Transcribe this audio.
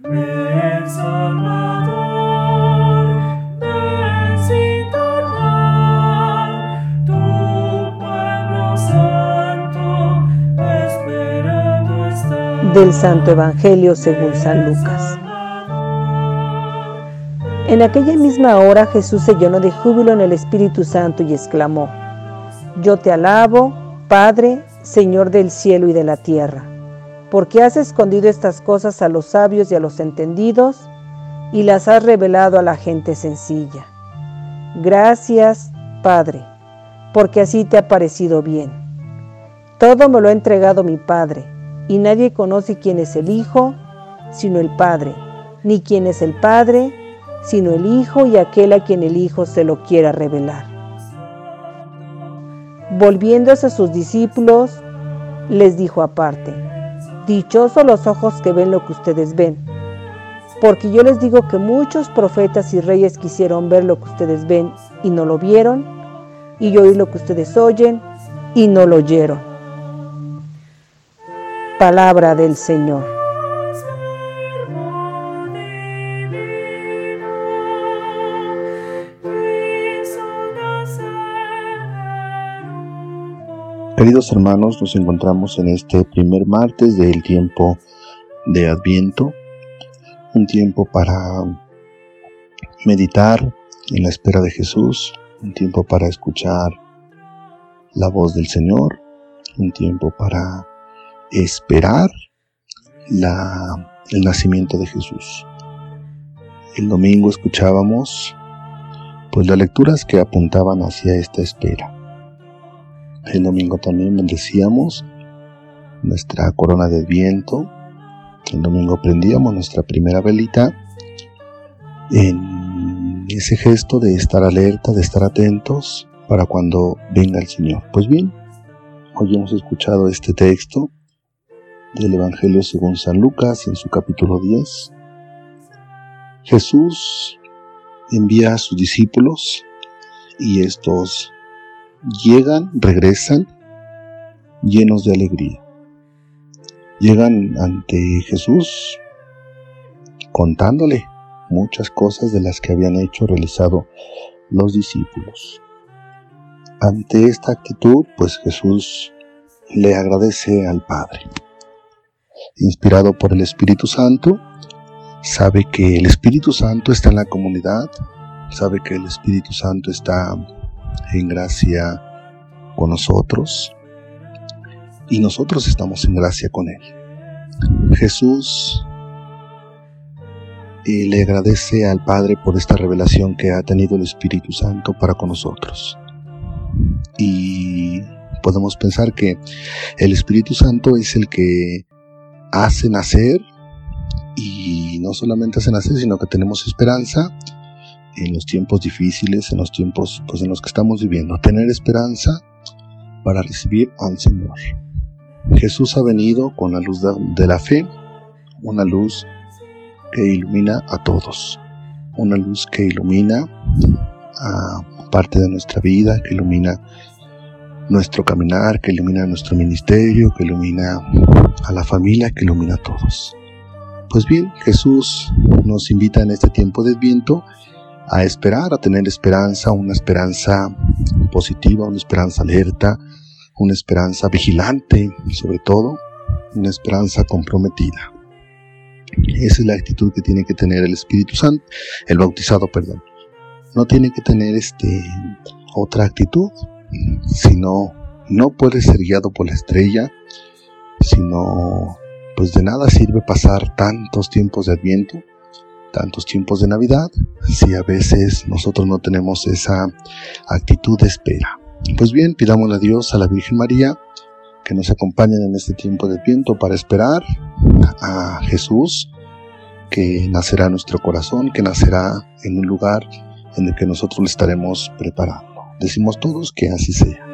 del Santo Evangelio según San Lucas. En aquella misma hora Jesús se llenó de júbilo en el Espíritu Santo y exclamó, Yo te alabo, Padre, Señor del cielo y de la tierra, porque has escondido estas cosas a los sabios y a los entendidos y las has revelado a la gente sencilla. Gracias, Padre, porque así te ha parecido bien. Todo me lo ha entregado mi Padre y nadie conoce quién es el Hijo, sino el Padre, ni quién es el Padre, sino el Hijo y aquel a quien el Hijo se lo quiera revelar. Volviéndose a sus discípulos, les dijo aparte, Dichosos los ojos que ven lo que ustedes ven, porque yo les digo que muchos profetas y reyes quisieron ver lo que ustedes ven y no lo vieron, y oír lo que ustedes oyen y no lo oyeron. Palabra del Señor. Queridos hermanos, nos encontramos en este primer martes del tiempo de Adviento, un tiempo para meditar en la espera de Jesús, un tiempo para escuchar la voz del Señor, un tiempo para esperar el nacimiento de Jesús. El domingo escuchábamos pues las lecturas que apuntaban hacia esta espera. El domingo también bendecíamos nuestra corona de viento. El domingo prendíamos nuestra primera velita en ese gesto de estar alerta, de estar atentos para cuando venga el Señor. Pues bien, hoy hemos escuchado este texto del Evangelio según San Lucas en su capítulo 10. Jesús envía a sus discípulos y estos llegan, regresan llenos de alegría. Llegan ante Jesús contándole muchas cosas de las que habían hecho, realizado los discípulos. Ante esta actitud, pues Jesús le agradece al Padre inspirado por el Espíritu Santo, sabe que el Espíritu Santo está en la comunidad, sabe que el Espíritu Santo está en gracia con nosotros y nosotros estamos en gracia con Él. Jesús eh, le agradece al Padre por esta revelación que ha tenido el Espíritu Santo para con nosotros. Y podemos pensar que el Espíritu Santo es el que hace nacer y no solamente hace nacer, sino que tenemos esperanza en los tiempos difíciles, en los tiempos pues, en los que estamos viviendo. Tener esperanza para recibir al Señor. Jesús ha venido con la luz de la fe, una luz que ilumina a todos, una luz que ilumina a parte de nuestra vida, que ilumina nuestro caminar, que ilumina nuestro ministerio, que ilumina a la familia, que ilumina a todos. Pues bien, Jesús nos invita en este tiempo de viento a esperar, a tener esperanza, una esperanza positiva, una esperanza alerta, una esperanza vigilante, sobre todo, una esperanza comprometida. Esa es la actitud que tiene que tener el Espíritu Santo, el bautizado, perdón. No tiene que tener este otra actitud, sino no puede ser guiado por la estrella, sino pues de nada sirve pasar tantos tiempos de Adviento, tantos tiempos de Navidad, si a veces nosotros no tenemos esa actitud de espera. Pues bien, pidamos a Dios, a la Virgen María, que nos acompañen en este tiempo de Adviento para esperar a Jesús, que nacerá en nuestro corazón, que nacerá en un lugar en el que nosotros le estaremos preparando. Decimos todos que así sea.